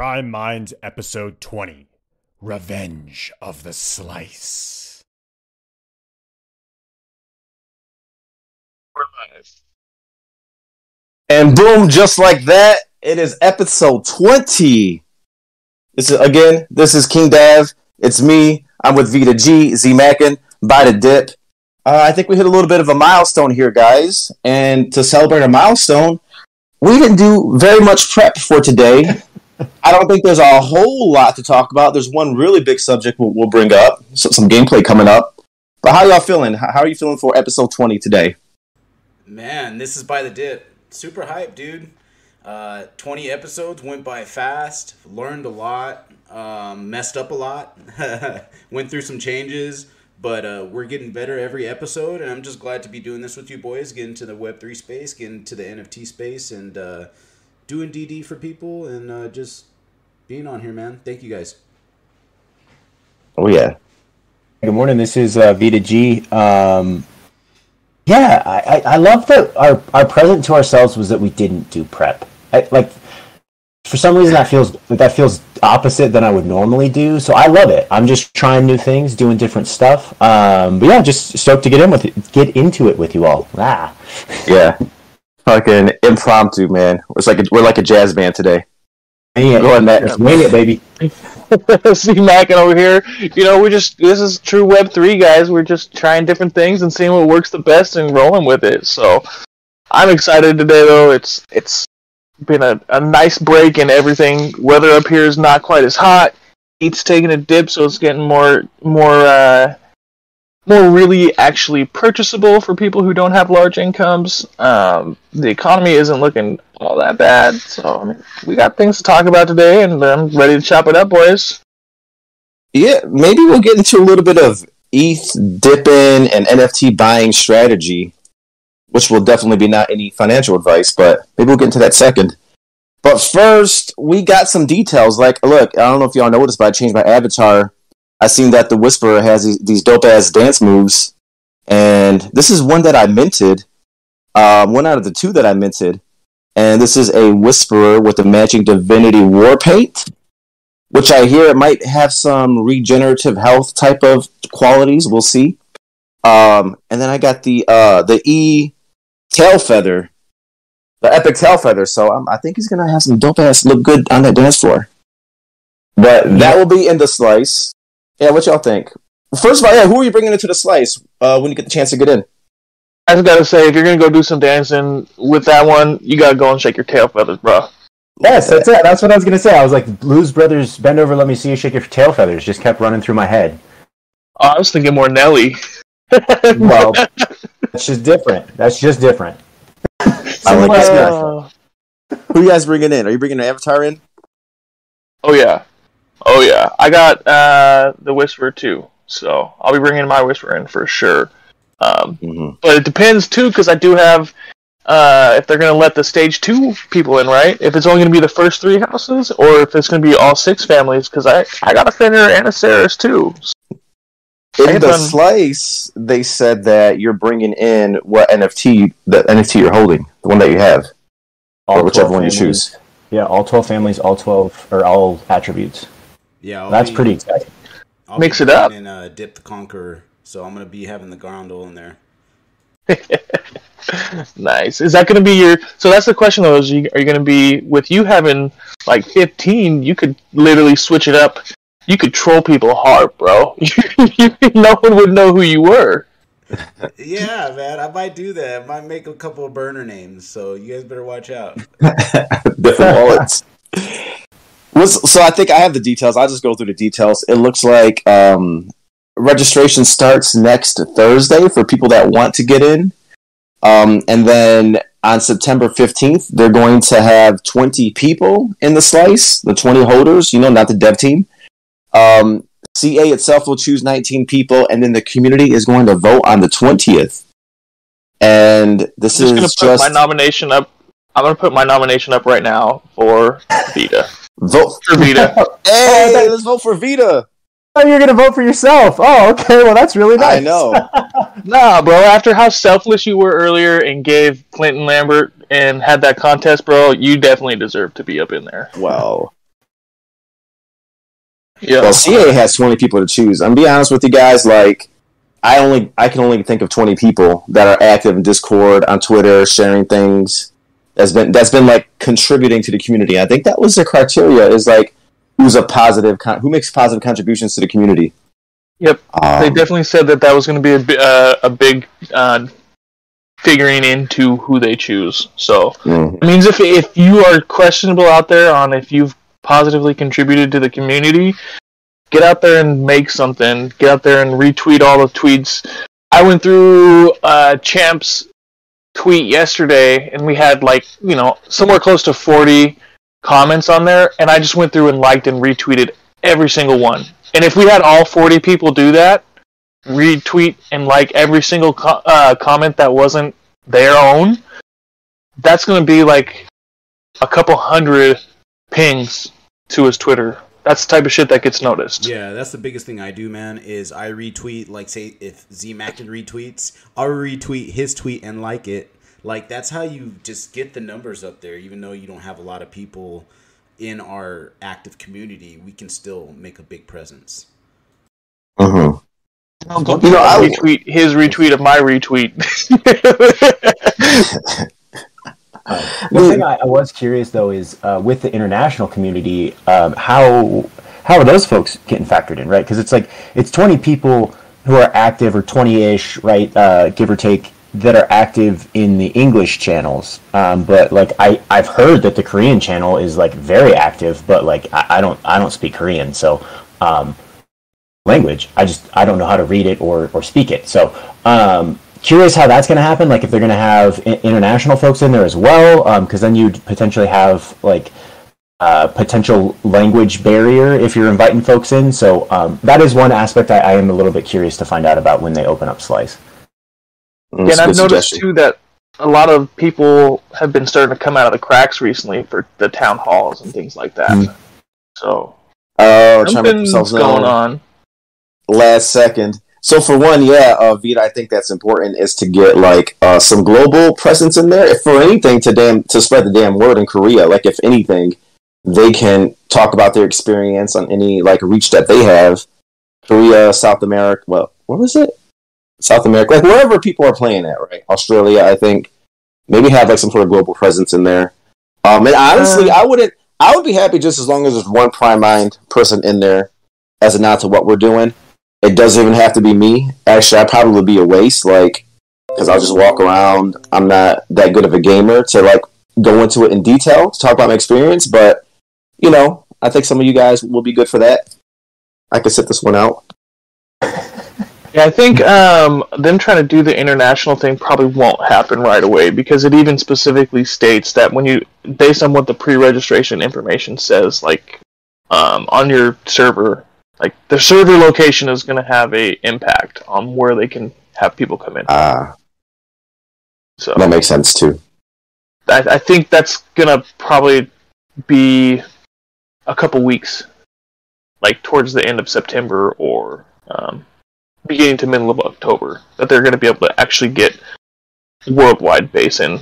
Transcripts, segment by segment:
Prime Minds Episode 20 Revenge of the Slice. And boom, just like that, it is episode 20. This is again, this is King Dav. It's me. I'm with Vita G, Z Mackin, by the dip. Uh, I think we hit a little bit of a milestone here, guys. And to celebrate a milestone, we didn't do very much prep for today. I don't think there's a whole lot to talk about. There's one really big subject we'll, we'll bring up, so, some gameplay coming up. But how y'all feeling? How are you feeling for episode 20 today? Man, this is by the dip. Super hype, dude. Uh, 20 episodes went by fast. Learned a lot. Um, messed up a lot. went through some changes. But uh, we're getting better every episode. And I'm just glad to be doing this with you boys. Getting to the Web3 space, getting to the NFT space, and uh, doing DD for people. And uh, just being on here, man. Thank you guys. Oh, yeah. Good morning. This is uh, Vita G. Um, yeah, I, I, I love that our our present to ourselves was that we didn't do prep. I, like for some reason that feels that feels opposite than I would normally do. So I love it. I'm just trying new things, doing different stuff. Um, but yeah, just stoked to get in with it, get into it with you all. Ah, Yeah. Fucking impromptu, man. It's like a, we're like a jazz band today. Wing it. Go on, Matt. Just wing it, baby. Z Mackin over here. You know, we just this is true Web three guys. We're just trying different things and seeing what works the best and rolling with it. So I'm excited today, though. It's it's been a, a nice break and everything. Weather up here is not quite as hot. Heat's taking a dip, so it's getting more more uh, more really actually purchasable for people who don't have large incomes. Um, the economy isn't looking all that bad, so I mean, we got things to talk about today, and I'm ready to chop it up, boys. Yeah, maybe we'll get into a little bit of ETH dipping and NFT buying strategy, which will definitely be not any financial advice, but maybe we'll get into that second. But first, we got some details. Like, look, I don't know if y'all noticed, but I changed my avatar. I seen that the Whisperer has these, dope ass dance moves, and this is one that I minted. Uh, one out of the two that I minted, and this is a Whisperer with the matching Divinity War paint which I hear it might have some regenerative health type of qualities. We'll see. Um, and then I got the uh, the E tail feather, the epic tail feather. So um, I think he's gonna have some dope ass look good on that dance floor. But that will be in the slice. Yeah, what y'all think? First of all, yeah, who are you bringing into the slice uh, when you get the chance to get in? I just gotta say, if you're gonna go do some dancing with that one, you gotta go and shake your tail feathers, bro. Yes, that's it. That's what I was gonna say. I was like, Blues Brothers, bend over, let me see you shake your tail feathers. Just kept running through my head. Oh, I was thinking more Nelly. Well, that's just different. That's just different. I like this guy. Who you guys bringing in? Are you bringing an avatar in? oh yeah, oh yeah. I got uh, the Whisperer too, so I'll be bringing my Whisperer in for sure. Um, Mm-hmm. but it depends too, because I do have. Uh, if they're gonna let the stage two people in, right? If it's only gonna be the first three houses, or if it's gonna be all six families, because I I got a Fenrir and a Ceres too. I In the done- slice, they said that you're bringing in what NFT, the NFT you're holding, the one that you have, or whichever 12 one you choose. Yeah, all twelve families, all twelve or all attributes. Yeah, I'll That's be- pretty exciting. I'll Mix be it up. And uh, dip the conqueror. So I'm gonna be having the Grundle in there. Nice. Is that going to be your? So that's the question though. Is you, are you going to be with you having like 15? You could literally switch it up. You could troll people hard, bro. no one would know who you were. Yeah, man, I might do that. I might make a couple of burner names. So you guys better watch out. different wallets. So I think I have the details. I'll just go through the details. It looks like um, registration starts next Thursday for people that want to get in. Um, and then on September 15th, they're going to have 20 people in the slice, the 20 holders, you know, not the dev team. Um, CA itself will choose 19 people, and then the community is going to vote on the 20th. And this I'm just is to put just my nomination up. I'm going to put my nomination up right now for Vita. Vote. For Vita. Hey, that- let's vote for Vita. Oh, you're gonna vote for yourself. Oh, okay. Well, that's really nice. I know. nah, bro. After how selfless you were earlier and gave Clinton Lambert and had that contest, bro, you definitely deserve to be up in there. Well, Yeah. well, CA has 20 people to choose. I'm be honest with you guys. Like, I only I can only think of 20 people that are active in Discord, on Twitter, sharing things. That's been that's been like contributing to the community. I think that was the criteria. Is like who's a positive con- who makes positive contributions to the community. Yep. Um, they definitely said that that was going to be a, uh, a big uh, figuring into who they choose. So mhm. it means if if you are questionable out there on if you've positively contributed to the community, get out there and make something. Get out there and retweet all the tweets. I went through uh, Champ's tweet yesterday, and we had like you know somewhere close to forty comments on there, and I just went through and liked and retweeted every single one. And if we had all 40 people do that, retweet and like every single co- uh, comment that wasn't their own, that's going to be like a couple hundred pings to his Twitter. That's the type of shit that gets noticed. Yeah, that's the biggest thing I do, man. Is I retweet like say if Z Mackin retweets, I'll retweet his tweet and like it. Like that's how you just get the numbers up there. Even though you don't have a lot of people in our active community, we can still make a big presence. Mm-hmm. Don't You know, I- retweet his retweet of my retweet. Uh, one thing I, I was curious though is uh, with the international community, um, how how are those folks getting factored in, right? Because it's like it's 20 people who are active, or 20-ish, right, uh, give or take, that are active in the English channels. Um, but like I, I've heard that the Korean channel is like very active, but like I, I don't, I don't speak Korean, so um, language. I just I don't know how to read it or or speak it. So um, curious how that's going to happen. Like if they're going to have I- international folks in there as well, because then you'd potentially have like uh, potential language barrier if you're inviting folks in. So um, that is one aspect I, I am a little bit curious to find out about when they open up Slice. Mm, Yeah, it's and a I've noticed suggestion. too that a lot of people have been starting to come out of the cracks recently for the town halls and things like that. Mm. So Oh, trying to make something's themselves going known. on. last second. So for one, yeah, uh, Vita, I think that's important is to get like uh, some global presence in there. If for anything to damn to spread the damn word in Korea, like if anything, they can talk about their experience on any like reach that they have. Korea, South America, well, what was it? South America, like wherever people are playing at, right? Australia, I think maybe have like some sort of global presence in there. Um, and honestly, I wouldn't. I would be happy just as long as there's one prime mind person in there as a nod to what we're doing. It doesn't even have to be me. Actually, I probably would be a waste, like, because I'll just walk around. I'm not that good of a gamer to like go into it in detail to talk about my experience. But you know, I think some of you guys will be good for that. I could sit this one out. Yeah, I think um, them trying to do the international thing probably won't happen right away because it even specifically states that when you, based on what the pre-registration information says, like um, on your server, like the server location is going to have a impact on where they can have people come in. Ah, So that makes sense too. I, I think that's gonna probably be a couple weeks, like towards the end of September or um, beginning to middle of October, that they're gonna be able to actually get worldwide base in.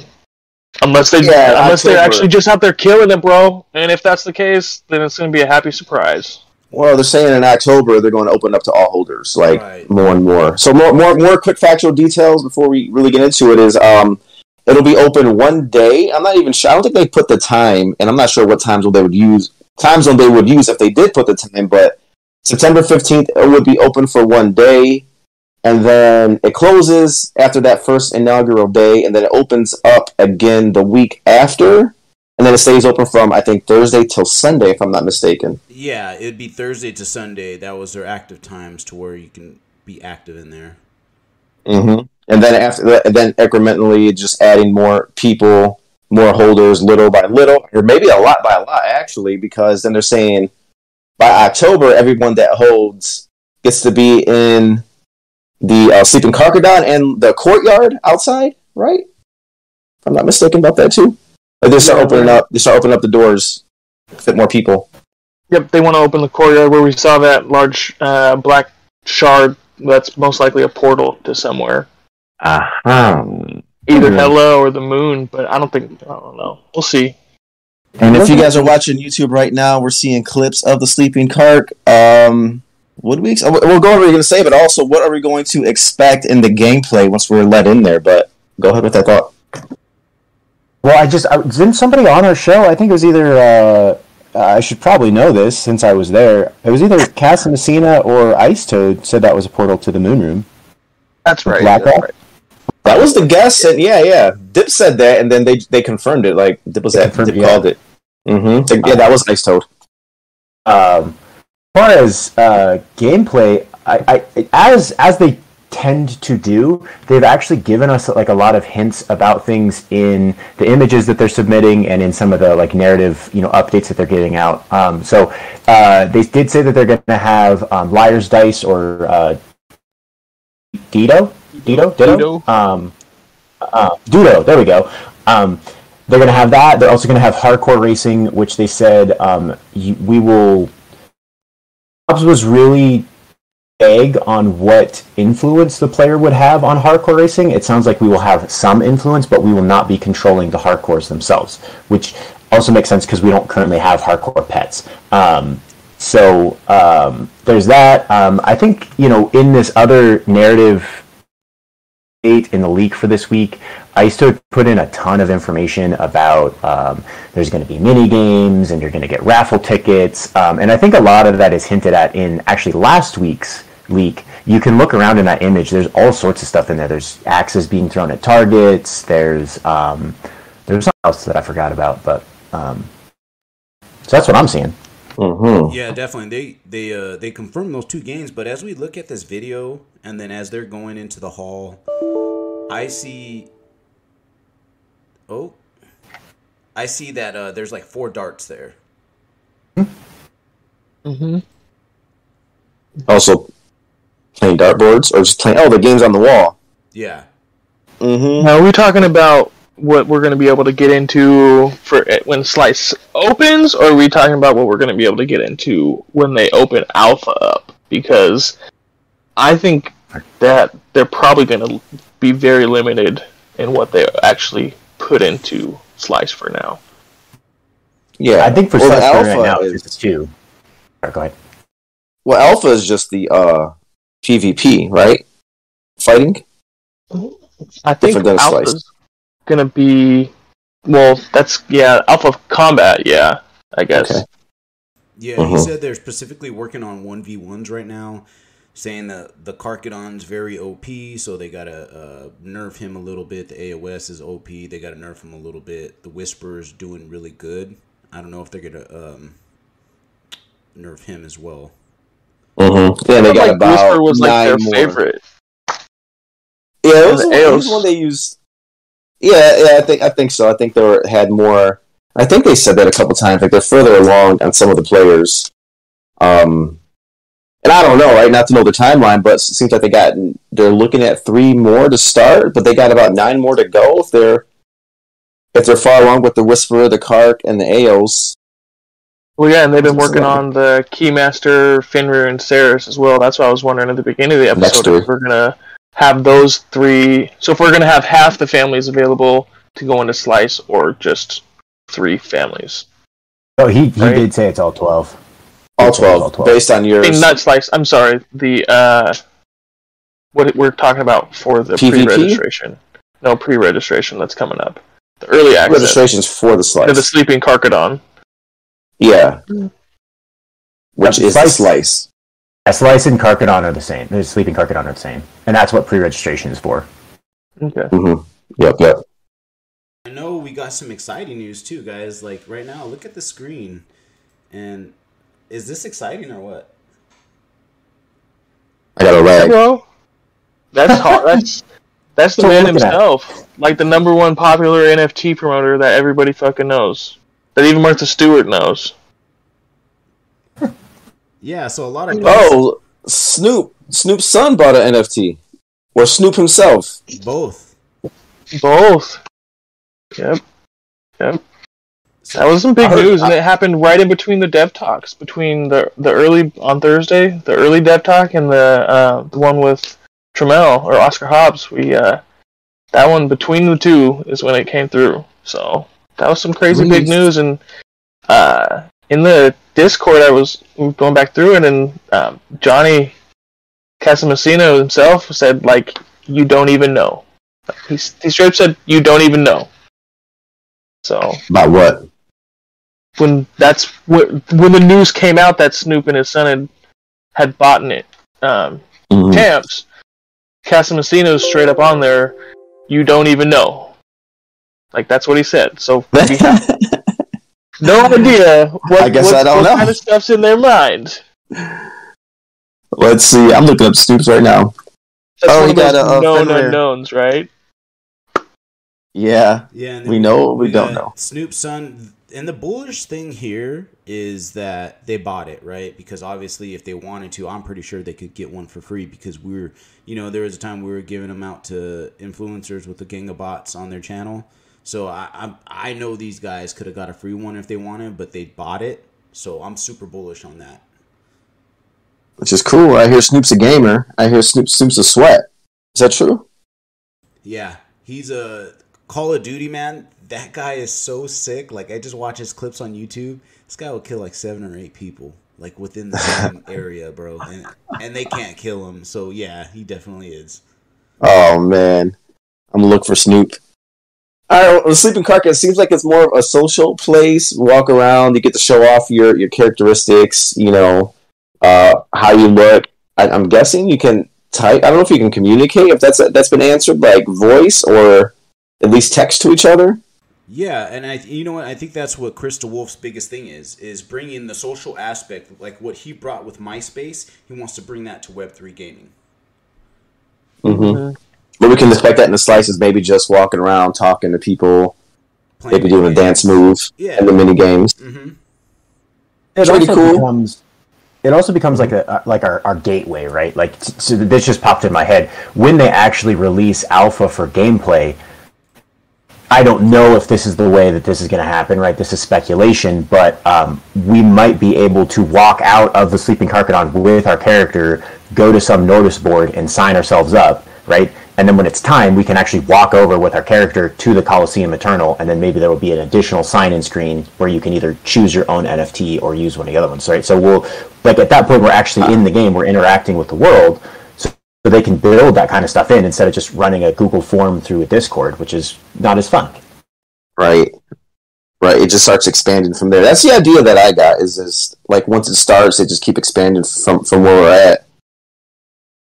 Unless they, Yeah, unless they're actually just out there killing it, bro. And if that's the case, then it's gonna be a happy surprise. Well, they're saying in October they're going to open up to all holders, like Right. more and more. So more, more, more quick factual details before we really get into it is, um, it'll be open one day. I'm not even sure. I don't think they put the time, and I'm not sure what time zone they would use. Time zone they would use if they did put the time, but September 15th it would be open for one day, and then it closes after that first inaugural day, and then it opens up again the week after, and then it stays open from I think Thursday till Sunday, if I'm not mistaken. Yeah, it'd be Thursday to Sunday. That was their active times to where you can be active in there. hmm And then after that, and then incrementally just adding more people, more holders, little by little, or maybe a lot by a lot actually, because then they're saying by October, everyone that holds gets to be in the uh, sleeping Karkadon and the courtyard outside, right? If I'm not mistaken about that too. Like they start Yeah, opening up, they start opening up the doors, fit more people. Yep, they want to open the courtyard where we saw that large uh, black shard. That's most likely a portal to somewhere. Uh-huh. either Mhm. Hella or the moon, but I don't think I don't know. We'll see. And if you guys are watching YouTube right now, we're seeing clips of the sleeping cart. Um, what do we? Ex- we'll go over what we're going to say, but also what are we going to expect in the gameplay once we're let in there? But go ahead with that thought. Well, I just I, didn't somebody on our show. I think it was either. Uh, I should probably know this since I was there. It was either Cass Messina or Ice Toad said that was a portal to the moon room. That's right. Black that's right. That was the guess, and yeah, yeah. Dip said that, and then they they confirmed it. Like Dip was They that confirmed- Dip yeah. called it. Mm-hmm. Yeah, that was Ice Toad. Um, as far as uh, gameplay, I, I as as they tend to do, they've actually given us like a lot of hints about things in the images that they're submitting and in some of the like narrative you know updates that they're getting out. Um, so uh, they did say that they're going to have um, liar's dice or uh, Dido, Dido, Ditto, Ditto. um, uh, Dudo. There we go. Um, they're going to have that. They're also going to have hardcore racing, which they said um, you, we will. Hobbs was really vague on what influence the player would have on hardcore racing. It sounds like we will have some influence, but we will not be controlling the hardcores themselves, which also makes sense because we don't currently have hardcore pets. Um, so um, there's that. Um, I think you know in this other narrative update in the leak for this week, Ice Toad put in a ton of information about um, there's going to be mini games and you're going to get raffle tickets, um, and I think a lot of that is hinted at in actually last week's leak. You can look around in that image. There's all sorts of stuff in there. There's axes being thrown at targets. There's um, there's something else that I forgot about, but um, so that's what I'm seeing. Mm-hmm. Yeah, definitely. They they uh they confirmed those two games, but as we look at this video and then as they're going into the hall, I see Oh. I see that uh there's like four darts there. Mm-hmm. Also, playing dartboards or just playing. Oh, the game's on the wall. Yeah. Mm-hmm. Now, are we talking about what we're going to be able to get into for it when Slice opens, or are we talking about what we're going to be able to get into when they open Alpha up? Because I think that they're probably going to be very limited in what they actually put into Slice for now. Yeah, I think for well, well, the right alpha now, is it's two. Sorry, go ahead. well, alpha is just the uh PvP, right? Fighting. I think Different Slice. Alpha's going to be. Well, that's. Yeah, Alpha Combat, yeah, I guess. Okay. Yeah, he Mhm. said they're specifically working on 1v1s right now, saying that the Karkadon's very OP, so they gotta uh, nerf him a little bit. The AOS is OP, they gotta nerf him a little bit. The Whisper's doing really good. I don't know if they're gonna um, nerf him as well. Mm-hmm. Yeah, they got like about Whisper was like nine their more. favorite. Yeah, it was, the, the it was Eos. one they used. Yeah, yeah, I think I think so. I think they were, had more. I think they said that a couple times. Like they're further along on some of the players. Um, and I don't know, right? Not to know the timeline, but it seems like they got they're looking at three more to start, but they got about nine more to go if they're if they're far along with the Whisperer, the Kark, and the Aos. Well, yeah, and they've been working on the Keymaster, Fenrir, and Ceres as well. That's what I was wondering at the beginning of the episode if we're gonna have those three. So if we're gonna have half the families available to go into Slice, or just three families. Oh, he, he Right. did say it's all twelve. All He said it's 12, based on I yours. mean, not Slice. I'm sorry. The uh, what we're talking about for the PvP? pre-registration. No pre-registration that's coming up. The early access. registrations for the To slice. the Sleeping Karkadon. Yeah. Which Yeah, is the Slice- slice. Yeah, Slice and Karkadon are the same. The Sleeping Karkadon are the same, and that's what pre-registration is for. Okay. Mm-hmm. Yep, yep. I know we got some exciting news too, guys. Like right now, look at the screen, and is this exciting or what? I got a rag. Bro, that's hard. That's that's the man looking at- himself, like the number one popular NFT promoter that everybody fucking knows, that even Martha Stewart knows. Yeah, so a lot of Oh, Snoop. Snoop's son bought an NFT. Or Snoop himself. both. Both. Yep. Yep. That was some big heard- news, and it happened right in between the dev talks, between the the early on Thursday, the early dev talk, and the uh, the one with Trammell or Oscar Hobbs. We uh, that one between the two is when it came through. So that was some crazy big news, and uh, in the Discord, I was going back through it, and um, Johnny Casamasino himself said like, "You don't even know." He he straight up said, "You don't even know." So About what? when that's what when the news came out that Snoop and his son had had bought it um, Mhm. camps, Casamasino's straight up on there. You don't even know. Like that's what he said. So have no idea what, I guess what, I don't what know. kind of stuff's in their mind. Let's see. I'm looking up Snoop's right now. That's Oh, one he of those got a- a known Fenrir. unknowns, right? Yeah. Yeah, We know what we don't know. Snoop's son, and the bullish thing here is that they bought it, right? Because obviously, if they wanted to, I'm pretty sure they could get one for free. Because we are you know, there was a time we were giving them out to influencers with the gang of bots on their channel. So I, I, I know these guys could have got a free one if they wanted, but they bought it. So I'm super bullish on that. Which is cool. I hear Snoop's a gamer. I hear Snoop Snoop's a sweat. Is that true? Yeah, he's a Call of Duty man. That guy is so sick. Like I just watch his clips on YouTube. This guy will kill like seven or eight people, like within the same area, bro. And and they can't kill him. So yeah, he definitely is. Oh man, I'm gonna look for Snoop. All right, well, Sleeping Carcass seems like it's more of a social place. Walk around, you get to show off your your characteristics. You know, uh, how you look. I, I'm guessing you can type. I don't know if you can communicate. If that's that's been answered like voice or at least text to each other. Yeah, and I, you know what? I think that's what Chris DeWolfe's biggest thing is: is bringing the social aspect, like what he brought with MySpace. He wants to bring that to Web three gaming. Mm-hmm. But we can expect that in the slices, maybe just walking around, talking to people, Playing maybe doing a dance move Yeah. in the mini games. Mm-hmm. It Pretty also cool. becomes it also becomes like a like our, our gateway, right? Like so this just popped in my head when they actually release alpha for gameplay. I don't know if this is the way that this is going to happen, right? This is speculation, but um, we might be able to walk out of the sleeping Karkadon with our character, go to some notice board, and sign ourselves up, right? And then when it's time, we can actually walk over with our character to the Coliseum Eternal, and then maybe there will be an additional sign-in screen where you can either choose your own NFT or use one of the other ones, right? So we'll like at that point we're actually in the game, we're interacting with the world, so they can build that kind of stuff in instead of just running a Google form through a Discord, which is not as fun. Right. Right. It just starts expanding from there. That's the idea that I got is is like once it starts, it just keep expanding from from where we're at.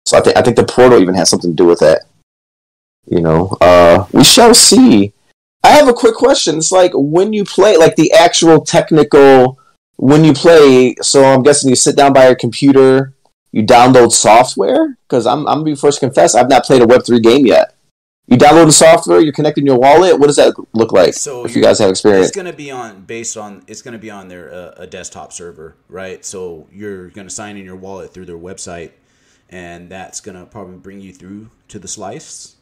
So I think I think the portal even has something to do with that. You know, uh, we shall see. I have a quick question. It's like when you play, like the actual technical, when you play. So I'm guessing you sit down by your computer, you download software. Because I'm I'm gonna be first to confess, I've not played a Web three game yet. You download the software, you're connecting your wallet. What does that look like? So if you guys have experience, It's gonna be on based on it's gonna be on their uh, a desktop server, right? So you're gonna sign in your wallet through their website, and that's gonna probably bring you through to the slice.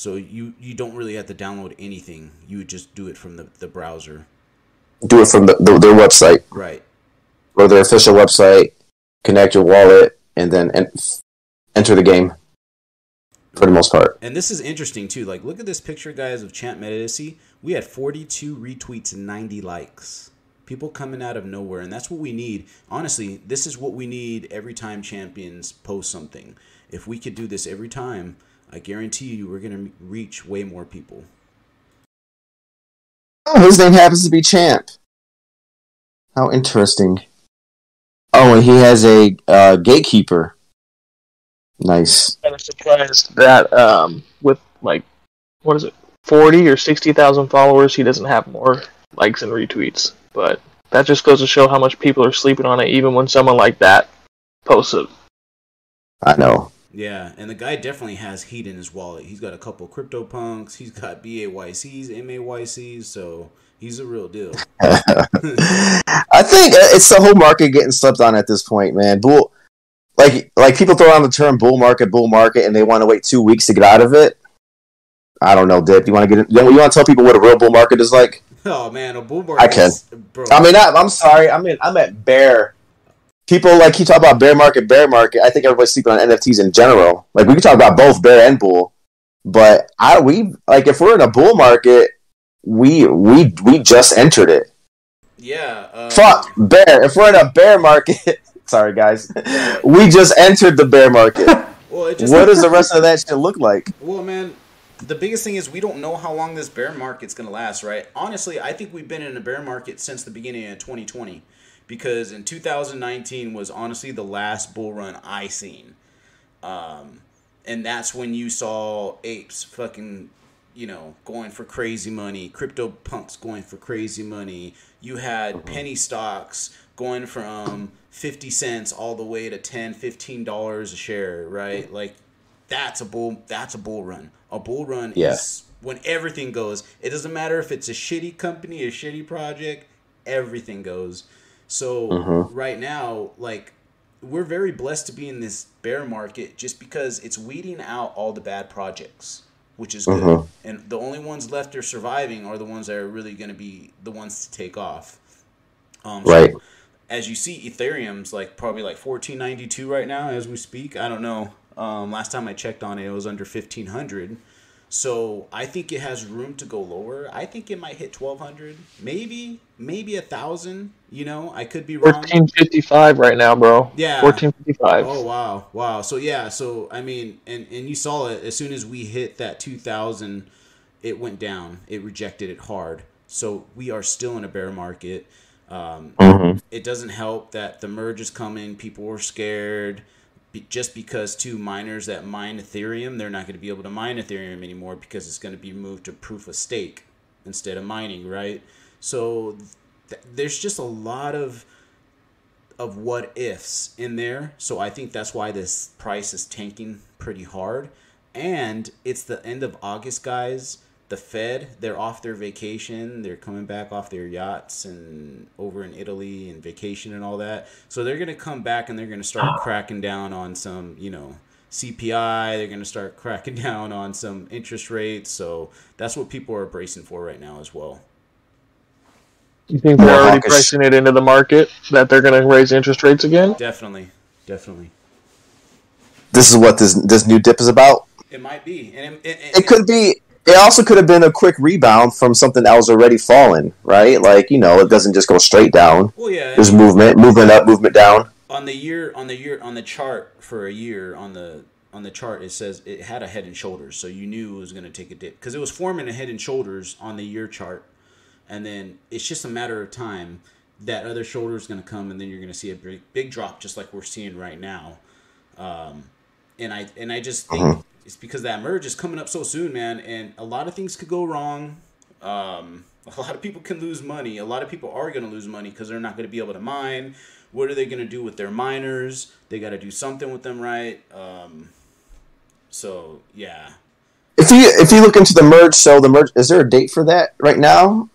So you you don't really have to download anything. You would just do it from the, the browser, do it from the, the, their website right? or their official website. Connect your wallet and then en- enter the game. For the most part, And this is interesting too. Like, look at this picture, guys, of Champ Medici. We had 42 retweets and 90 likes. People coming out of nowhere, and that's what we need. Honestly, this is what we need every time champions post something. If we could do this every time, I guarantee you, we're gonna reach way more people. oh, his name happens to be Champ. How interesting. Oh, and he has a uh, gatekeeper. Nice. kind of surprised that um, with like what is it, forty or sixty thousand followers, he doesn't have more likes and retweets. But that just goes to show how much people are sleeping on it, even when someone like that posts it. I know. Yeah, and the guy definitely has heat in his wallet. He's got a couple crypto punks. He's got BAYCs, MAYCs. So he's a real deal. I think uh, it's the whole market getting slept on at this point, man. Bull, like like people throw around the term bull market, bull market, and they want to wait two weeks to get out of it. I don't know, Dip. You want to get? In, you want to tell people what a real bull market is like? Oh man, a bull market. I can. bro. I mean, I, I'm sorry. I mean, I'm at bear. People like you talk about bear market, bear market. I think everybody's sleeping on NFTs in general. Like we can talk about both bear and bull, but I we like if we're in a bull market, we we we just entered it. yeah. Uh, Fuck bear. If we're in a bear market, sorry guys, we just entered the bear market. Well, it just what does the rest of that shit look like? Well, man, the biggest thing is we don't know how long this bear market's going to last, right? Honestly, I think we've been in a bear market since the beginning of 2020 because in 2019 was honestly the last bull run I seen. Um, and that's when you saw apes fucking, you know, going for crazy money, crypto punks going for crazy money. You had penny stocks going from 50 cents all the way to 10, 15 dollars a share, right? Like that's a bull that's a bull run. A bull run Yeah. is when everything goes. It doesn't matter if it's a shitty company, a shitty project, everything goes. So Mhm. right now, like we're very blessed to be in this bear market just because it's weeding out all the bad projects, which is good. Mhm. And the only ones left are surviving are the ones that are really going to be the ones to take off. Um, so Right. as you see, Ethereum's like probably like fourteen ninety two right now as we speak. I don't know. Um, last time I checked on it, it was under fifteen hundred. So I think it has room to go lower. I think it might hit twelve hundred, maybe, maybe a thousand. You know, I could be wrong. Fourteen fifty five right now, bro. Yeah. Fourteen fifty five. Oh wow, wow. So yeah, so I mean, and and you saw it as soon as we hit that two thousand, it went down. It rejected it hard. So we are still in a bear market. Um, Mhm. it doesn't help that the merge is coming. People were scared be, just because two miners that mine Ethereum, they're not going to be able to mine Ethereum anymore because it's going to be moved to proof of stake instead of mining, right? So th- there's just a lot of of what ifs in there. So I think that's why this price is tanking pretty hard. And it's the end of August, guys. The Fed, they're off their vacation. They're coming back off their yachts and over in Italy and vacation and all that. So they're going to come back and they're going to start ah. cracking down on some, you know, CPI. They're going to start cracking down on some interest rates. So that's what people are bracing for right now as well. You think they're already hawkish. pricing it into the market that they're going to raise interest rates again? Definitely. Definitely. This is what this this new dip is about. It might be. And it, it, It could be. It also could have been a quick rebound from something that was already falling, right? Like you know, it doesn't just go straight down. Well, yeah. There's movement, movement up, movement down. on the year on the year on the chart for a year on the on the chart it says it had a head and shoulders so you knew it was going to take a dip because it was forming a head and shoulders on the year chart and then it's just a matter of time that other shoulder is going to come and then you're going to see a big, big drop just like we're seeing right now um, and i and i just think it's because that merge is coming up so soon man and a lot of things could go wrong um, a lot of people can lose money. A lot of people are going to lose money because they're not going to be able to mine. What are they going to do with their miners? They got to do something with them, right? Um, so yeah, If you if you look into the merge, so the merge is there a date for that right now?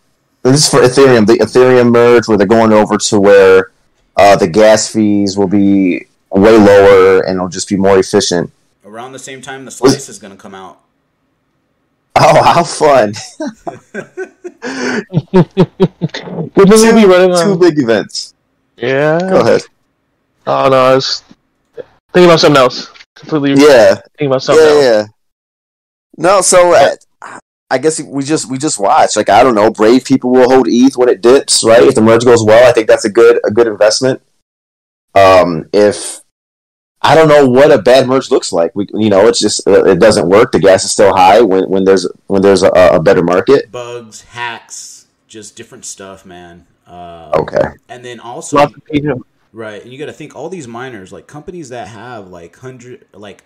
This is for Ethereum, the Ethereum merge, where they're going over to where uh, the gas fees will be way lower and it'll just be more efficient. Around the same time the slice is going to come out. Oh, how fun! Would this be running Two on? big events. Yeah. Go ahead. Oh no, I was thinking about something else. Completely Yeah, thinking about something yeah, else. yeah. No, so uh, I guess we just we just watch. Like I don't know, brave people will hold ETH when it dips, right? If the merge goes well, I think that's a good a good investment. Um, if I don't know what a bad merge looks like, we you know it's just uh, it doesn't work. The gas is still high when when there's when there's a, a better market. Bugs, hacks, just different stuff, man. Uh, Okay. And then also, Lots of people. Right, and you got to think all these miners, like companies that have like hundred, like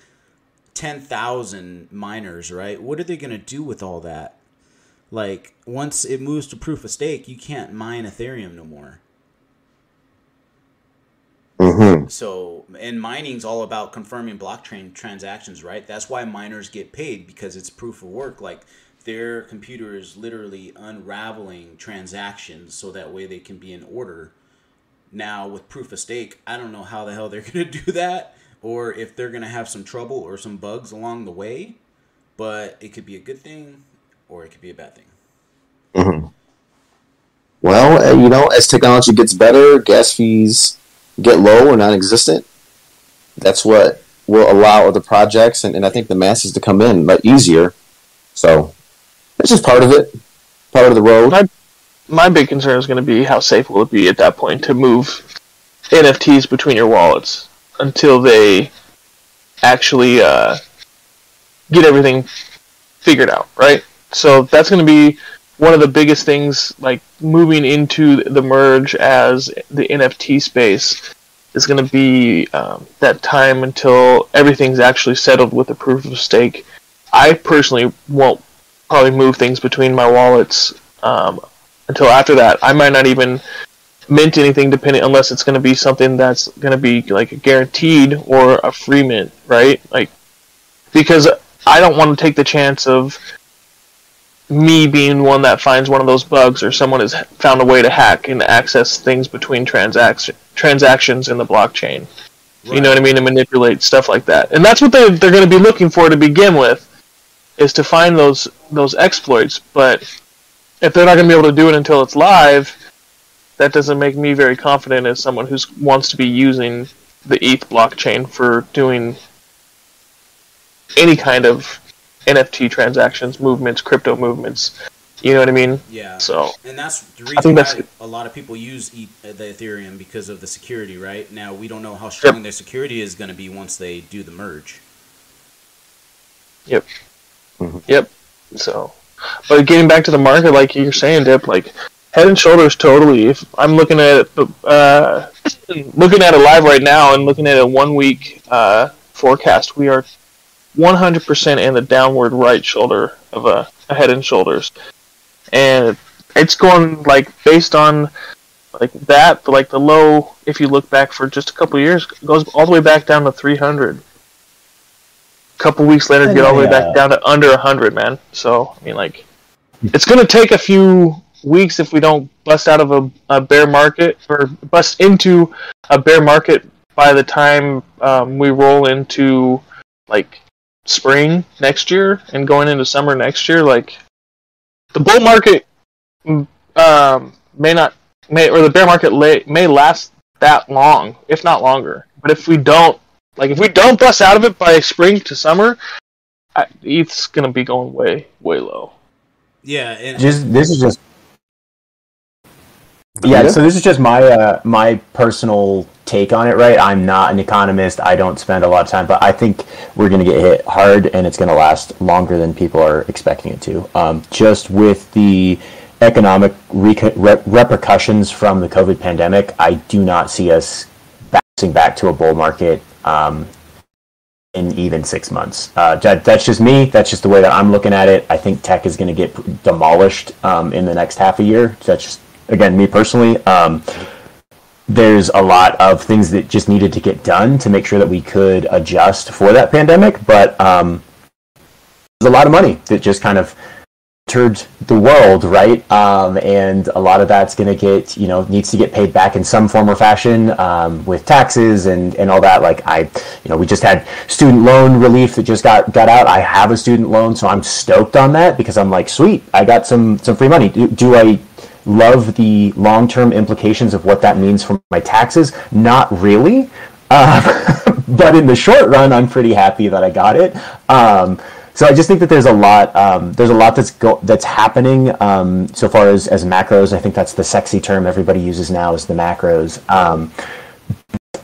ten thousand miners, right? What are they gonna do with all that? Like once it moves to proof of stake, you can't mine Ethereum no more. hmm So, and mining's all about confirming blockchain transactions, right? That's why miners get paid because it's proof of work. Like their computer is literally unraveling transactions so that way they can be in order. Now, with proof of stake, I don't know how the hell they're going to do that or if they're going to have some trouble or some bugs along the way, but it could be a good thing or it could be a bad thing. hmm Well, uh, you know, as technology gets better, gas fees get low or non-existent. That's what will allow other projects and, and I think the masses to come in like easier. So it's just part of it, part of the road. My- My big concern is going to be how safe will it be at that point to move NFTs between your wallets until they actually uh, get everything figured out, right? So that's going to be one of the biggest things, like moving into the merge as the NFT space is going to be um, that time until everything's actually settled with the proof of stake. I personally won't probably move things between my wallets um, until after that. I might not even mint anything depending unless it's going to be something that's going to be like a guaranteed or a free mint, right? Like because I don't want to take the chance of me being one that finds one of those bugs or someone has found a way to hack and access things between transaction transactions in the blockchain. You know what I mean? To manipulate stuff like that. And that's what they they're going to be looking for to begin with is to find those those exploits, but if they're not going to be able to do it until it's live, that doesn't make me very confident as someone who wants to be using the ETH blockchain for doing any kind of NFT transactions, movements, crypto movements. You know what I mean? Yeah. So And that's the I reason think that's why a lot of people use e- uh, the Ethereum because of the security, right? Now we don't know how strong their security is going to be once they do the merge. Yep. Yep. So, but getting back to the market, like you're saying, Dip, like Head and Shoulders, totally. If I'm looking at it, uh, looking at it live right now, and looking at a one week uh, forecast, we are 100% in the downward right shoulder of a, a Head and Shoulders, and it's going like based on like that, like the low. If you look back for just a couple years, goes all the way back down to 300 A couple weeks later get all the way back down to under 100 man. So i mean like it's going to take a few weeks if we don't bust out of a, a bear market or bust into a bear market by the time um, we roll into like spring next year and going into summer next year like the bull market mm, um, may not may or the bear market lay, may last that long if not longer but if we don't like if we don't bust out of it by spring to summer, I, ETH's gonna be going way way low. Yeah, and Just this is just yeah. So this is just my uh, my personal take on it. Right, I'm not an economist. I don't spend a lot of time, but I think we're going to get hit hard, and it's going to last longer than people are expecting it to. Um, just with the economic reco- re- repercussions from the COVID pandemic, I do not see us bouncing back to a bull market. Um, in even six months. Uh, that, that's just me. That's just the way that I'm looking at it. I think tech is going to get demolished um, in the next half a year. That's just again me personally. Um, there's a lot of things that just needed to get done to make sure that we could adjust for that pandemic, but um, there's a lot of money that just kind of entered the world, right? Um, and a lot of that's going to get, you know, needs to get paid back in some form or fashion um, with taxes and, and all that. Like I, you know, we just had student loan relief that just got, got out. I have a student loan, so I'm stoked on that because I'm like, sweet, I got some, some free money. Do, do I love the long-term implications of what that means for my taxes? Not really. Uh, but in the short run, I'm pretty happy that I got it. Um, so I just think that there's a lot, um, there's a lot that's go- that's happening um, so far as as macros. I think that's the sexy term everybody uses now is the macros. Um,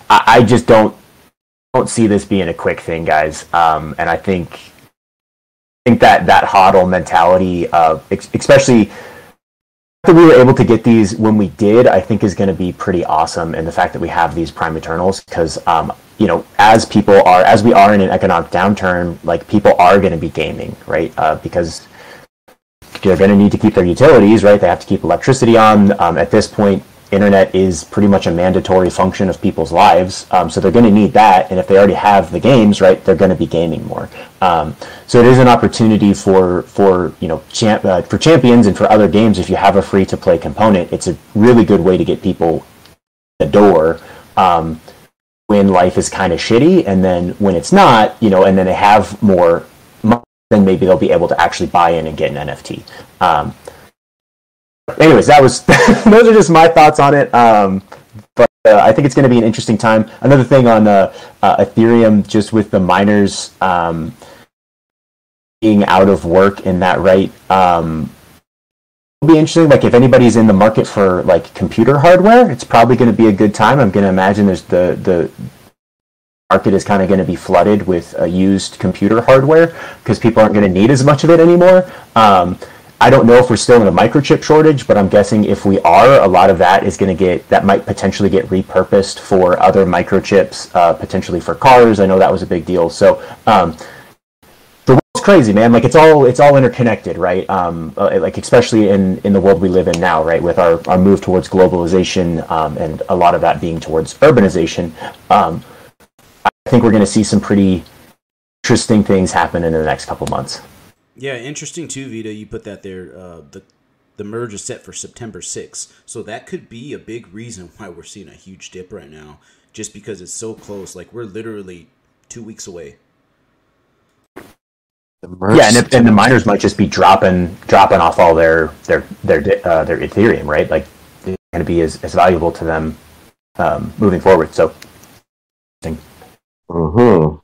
I, I just don't don't see this being a quick thing, guys. Um, and I think I think that that hodl mentality, uh, ex- especially that we were able to get these when we did, I think is going to be pretty awesome. And the fact that we have these prime eternals, because um, you know, as people are, as we are in an economic downturn, like people are going to be gaming, right? Uh, because they're going to need to keep their utilities, right? They have to keep electricity on. Um, at this point, internet is pretty much a mandatory function of people's lives, um, so they're going to need that. And if they already have the games, right, they're going to be gaming more. Um, so it is an opportunity for for you know champ, uh, for champions and for other games. If you have a free to play component, it's a really good way to get people the door. Um, when life is kind of shitty, and then when it's not, you know, and then they have more money, then maybe they'll be able to actually buy in and get an NFT. Anyways, that was those are just my thoughts on it. Um, but uh, I think it's going to be an interesting time. Another thing on uh, uh, Ethereum, just with the miners um, being out of work in that right. Um, it'll be interesting. Like if anybody's in the market for like computer hardware, it's probably going to be a good time. I'm going to imagine there's the the market is kind of going to be flooded with uh, used computer hardware because people aren't going to need as much of it anymore. Um, I don't know if we're still in a microchip shortage, but I'm guessing if we are, a lot of that is going to get that might potentially get repurposed for other microchips, uh, potentially for cars. I know that was a big deal. So. Um, the world's crazy, man. Like it's all it's all interconnected, right? Um, uh, like especially in in the world we live in now, right? With our our move towards globalization um, and a lot of that being towards urbanization. Um, I think we're going to see some pretty interesting things happen in the next couple months. Yeah, interesting too, Vita. You put that there. Uh, the the merge is set for September 6th, so that could be a big reason why we're seeing a huge dip right now, just because it's so close. Like we're literally two weeks away. Yeah, and, if, and the miners might just be dropping dropping off all their their their uh, their Ethereum, right? Like it's going to be as, as valuable to them um, moving forward. So, hmm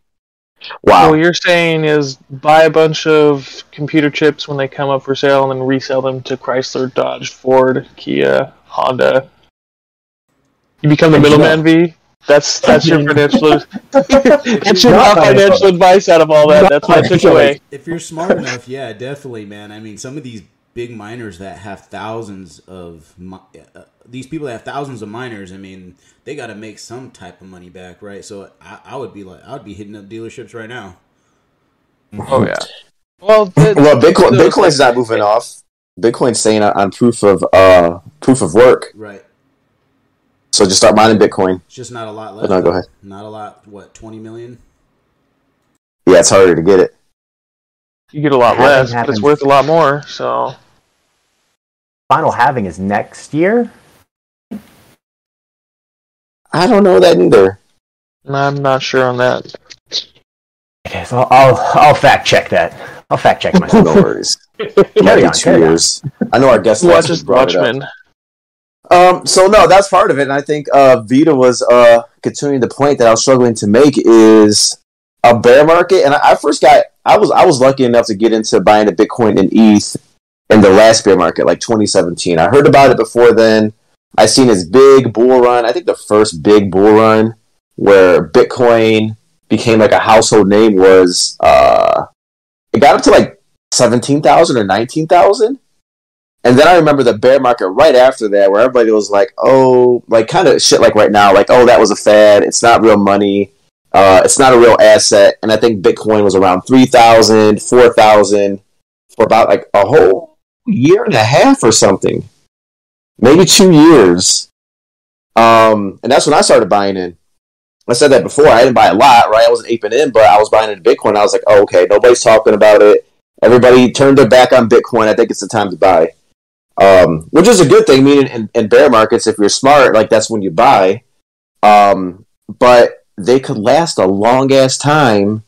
Wow. What you're saying is buy a bunch of computer chips when they come up for sale and then resell them to Chrysler, Dodge, Ford, Kia, Honda. You become the middleman, V. That's that's your financial. that's your financial advice out of all that. That's what I took away. If you're smart enough, yeah, definitely, man. I mean, some of these big miners that have thousands of mi- uh, these people that have thousands of miners. I mean, they got to make some type of money back, right? So I, I would be like, I would be hitting up dealerships right now. Oh yeah. Well, the- Well, Bitcoin Bitcoin's not moving off. Bitcoin's staying on- on proof of uh proof of work. Right. So just start mining Bitcoin. It's just not a lot left. no, go ahead. Not a lot. What? Twenty million? Yeah, it's harder to get it. You get a lot Halving less, but it's worth a lot more. So Final halving is next year. I don't know that either. I'm not sure on that. It is. I'll, I'll I'll fact check that. I'll fact check myself. No worries. Carry on, two carry on. years. I know our guest Watch last this week brought it up. Watchmen. Um, so no, that's part of it, and I think uh, Vita was uh, continuing the point that I was struggling to make is a bear market. And I, I first got, I was, I was lucky enough to get into buying a Bitcoin and ETH in the last bear market, like 2017. I heard about it before then. I seen his big bull run. I think the first big bull run where Bitcoin became like a household name was uh, it got up to like seventeen thousand or nineteen thousand. And then I remember the bear market right after that, where everybody was like, "Oh, like kind of shit like right now, like oh that was a fad. It's not real money. Uh, it's not a real asset." And I think Bitcoin was around 3,000, 4,000 for about like a whole year and a half or something, maybe two years. Um, and that's when I started buying in. I said that before. I didn't buy a lot, right? I wasn't aping in, but I was buying into Bitcoin. I was like, oh, okay, nobody's talking about it. Everybody turned their back on Bitcoin. I think it's the time to buy um, which is a good thing. Meaning, in, in bear markets, if you're smart, like that's when you buy. Um, but they could last a long ass time,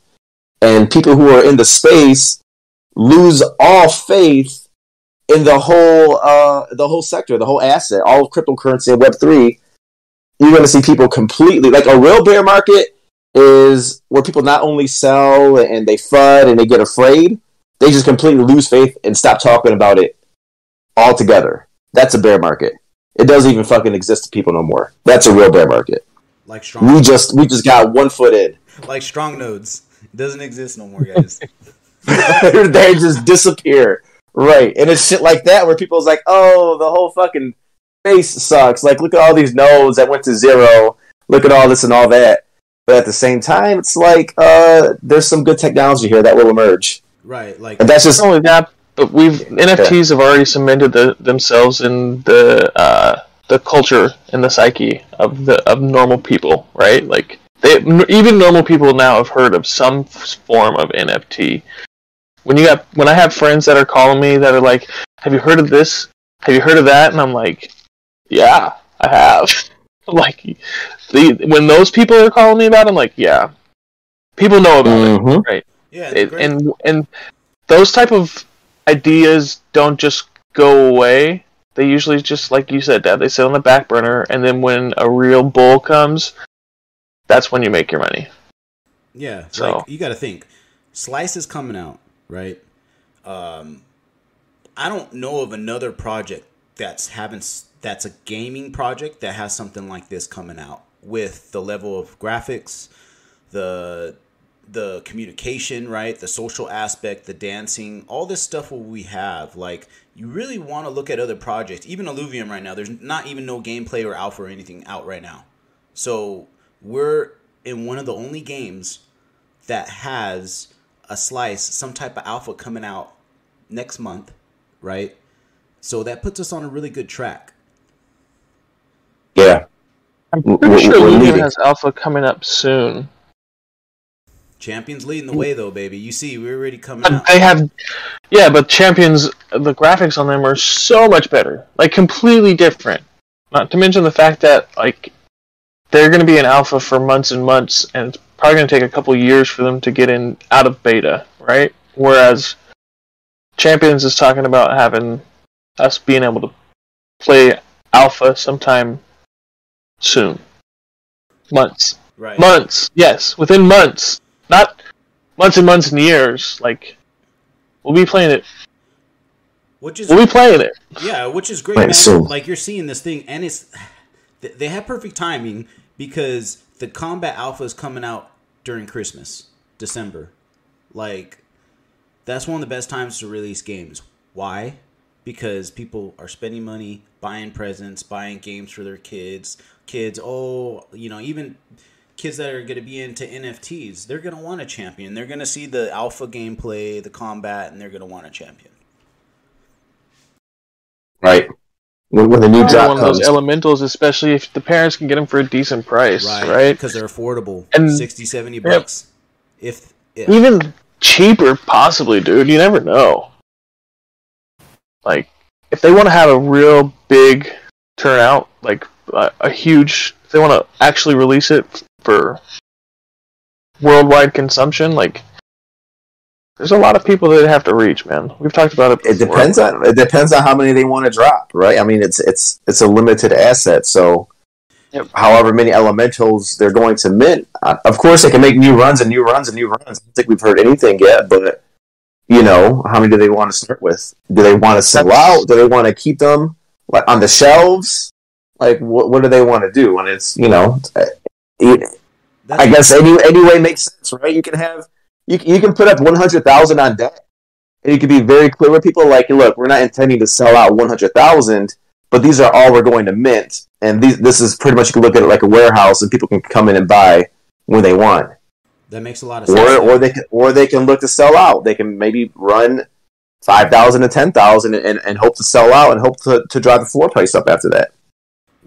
and people who are in the space lose all faith in the whole uh, the whole sector, the whole asset, all of cryptocurrency and Web three. You're going to see people completely like a real bear market is where people not only sell and they FUD and they get afraid, they just completely lose faith and stop talking about it altogether. That's a bear market. It doesn't even fucking exist to people no more. That's a real bear market. Like strong, We just we just got one foot in. like strong nodes. It doesn't exist no more, guys. they just disappear. Right. And it's shit like that where people's like, oh, the whole fucking face sucks. Like, look at all these nodes that went to zero. Look at all this and all that. But at the same time, it's like, uh, there's some good technology here that will emerge. right. Like And that's just, Not only that, but we've NFTs have already cemented the, themselves in the uh, the culture and the psyche of the of normal people, right? Like they even normal people now have heard of some form of NFT. When you got when I have friends that are calling me that are like, "Have you heard of this? Have you heard of that?" and I'm like, "Yeah, I have." like the when those people are calling me about, it, I'm like, "Yeah, people know about it." Mhm. yeah, it, great. and and those type of ideas don't just go away. They usually just like you said, Dad. They sit on the back burner, and then when a real bull comes, that's when you make your money. Yeah, So- like you got to think. Slice is coming out, right? Um, I don't know of another project that's having that's a gaming project that has something like this coming out with the level of graphics, the the communication, right? The social aspect, the dancing, all this stuff what we have. Like you really want to look at other projects. Even Illuvium right now, there's not even no gameplay or alpha or anything out right now. So we're in one of the only games that has a slice, some type of alpha coming out next month, right? So that puts us on a really good track. yeah. I'm W- pretty w- sure we're Lumion leading. has alpha coming up soon. Champions leading the way though, baby. You see, we're already coming But out. they have, yeah, but champions, the graphics on them are so much better, like completely different. Not to mention the fact that like they're going to be in alpha for months and months, and it's probably going to take a couple years for them to get in out of beta, right? Whereas champions is talking about having us being able to play alpha sometime soon, months Right. months yes within months not months and months and years, like we'll be playing it. Which is We'll be playing it. Yeah, which is great, Right, man. so- like you're seeing this thing, and it's they have perfect timing because the combat alpha is coming out during Christmas, December. Like that's one of the best times to release games. Why? Because people are spending money, buying presents, buying games for their kids. Kids, oh, you know, even kids that are going to be into NFTs, they're going to want a champion. They're going to see the alpha gameplay, the combat, and they're going to want a champion. Right. When, when the new One drop of comes. those elementals, especially if the parents can get them for a decent price, right? Because they're affordable. And- 60, 70 bucks. If, if Even cheaper, possibly, dude. You never know. Like, if they want to have a real big turnout, like a, a huge, if they want to actually release it for worldwide consumption, like, there's a lot of people that have to reach, man. We've talked about it. it depends on it depends on how many they want to drop, right? I mean, it's it's it's a limited asset, so Yep. however many elementals they're going to mint, uh, of course they can make new runs and new runs and new runs. I don't think we've heard anything yet, but you know, how many do they want to start with? Do they want to sell That's- out? Do they want to keep them like on the shelves? Like, what what do they want to do? And it's you know, uh, it, I guess any any way makes sense, right? You can have you you can put up one hundred thousand on debt, and you can be very clear with people. Like, look, we're not intending to sell out one hundred thousand, but these are all we're going to mint, and these this is pretty much you can look at it like a warehouse, and people can come in and buy when they want, that makes a lot of sense. or or they can or they can look to sell out. They can maybe run five thousand to ten thousand, and and hope to sell out, and hope to to drive the floor price up after that.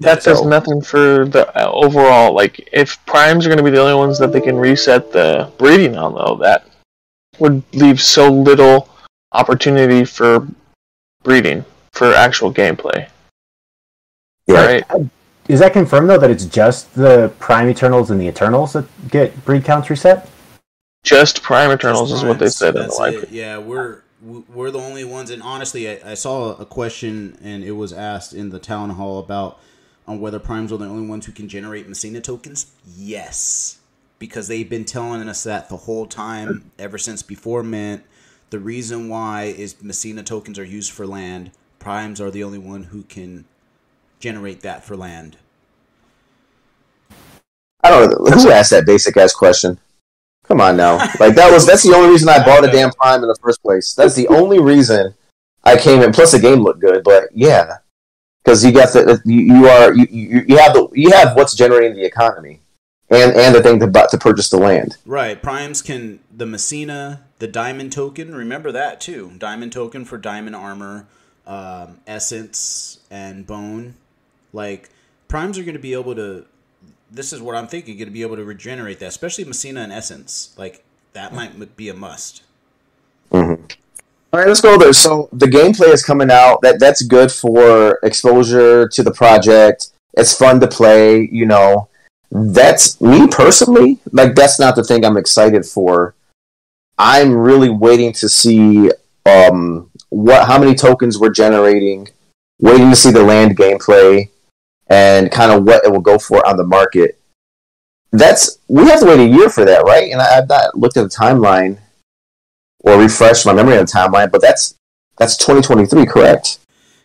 That does So- nothing for the uh, overall. Like, if primes are going to be the only ones that they can reset the breeding on, though, that would leave so little opportunity for breeding for actual gameplay. Yeah. Right? Is that confirmed though that it's just the Prime Eternals and the Eternals that get breed counts reset? Just prime eternals Just is what they primes. said in the That's live. it. Yeah, we're we're the only ones, and honestly, I, I saw a question, and it was asked in the town hall about on whether primes are the only ones who can generate Messina tokens. Yes, because they've been telling us that the whole time, ever since before Mint. The reason why is Messina tokens are used for land. Primes are the only one who can generate that for land. I don't know who asked that basic ass question. Come on now, like that was that's the only reason I bought a damn Prime in the first place. That's the only reason I came in. Plus, the game looked good, but yeah, because you got the you, you are you, you you have the you have what's generating the economy, and and the thing to to purchase the land. Right, primes can the Messina, the diamond token. Remember that too. Diamond token for diamond armor, um, essence, and bone. Like primes are going to be able to. This is what I'm thinking. Going to be able to regenerate that, especially Messina and essence. Like that might be a must. All right, let's go there. So the gameplay is coming out. That that's good for exposure to the project. It's fun to play. You know, that's me personally. Like that's not the thing I'm excited for. I'm really waiting to see um, what how many tokens we're generating. Waiting to see the land gameplay and kind of what it will go for on the market. That's we have to wait a year for that, right? And I, I've not looked at the timeline or refresh my memory on the timeline, but that's that's 2023, correct?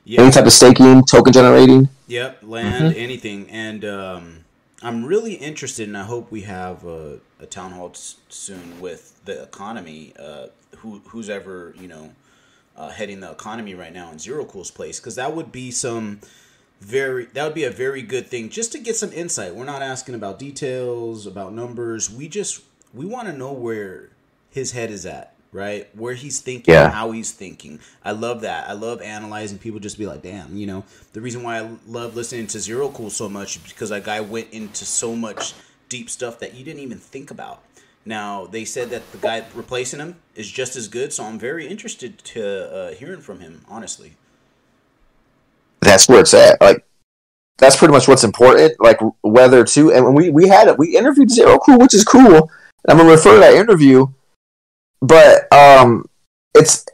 Yeah. Any type of staking, token generating. Yep, land, anything, and um, I'm really interested, and I hope we have a, a town hall soon with the economy. Uh, who who's ever you know uh, heading the economy right now in Zero Cool's place, because that would be some very that would be a very good thing just to get some insight. We're not asking about details, about numbers. We just we want to know where his head is at, right? Where he's thinking, Yeah. how he's thinking. I love that. I love analyzing people just be like, damn, you know. The reason why I love listening to Zero Cool so much is because that guy went into so much deep stuff that you didn't even think about. Now they said that the guy replacing him is just as good, so I'm very interested to uh, hearing from him. Honestly, That's where it's at. Like that's pretty much what's important. Like whether to and we we had it. We interviewed Zero Cool, which is cool. I'm gonna refer to that interview, but um, it's.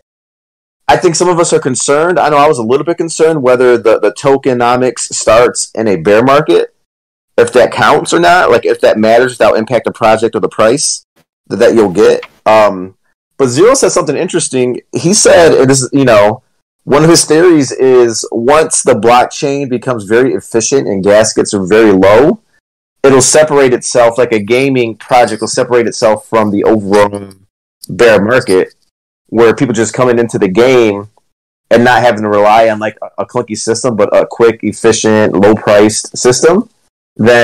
I think some of us are concerned. I know I was a little bit concerned whether the the tokenomics starts in a bear market, if that counts or not. Like if that matters without impact the project or the price that, that you'll get. Um, but Zero said something interesting. He said it is, you know, one of his theories is once the blockchain becomes very efficient and gas gets are very low, it'll separate itself like a gaming project will separate itself from the overall bear market where people just coming into the game and not having to rely on like a, a clunky system but a quick efficient low priced system then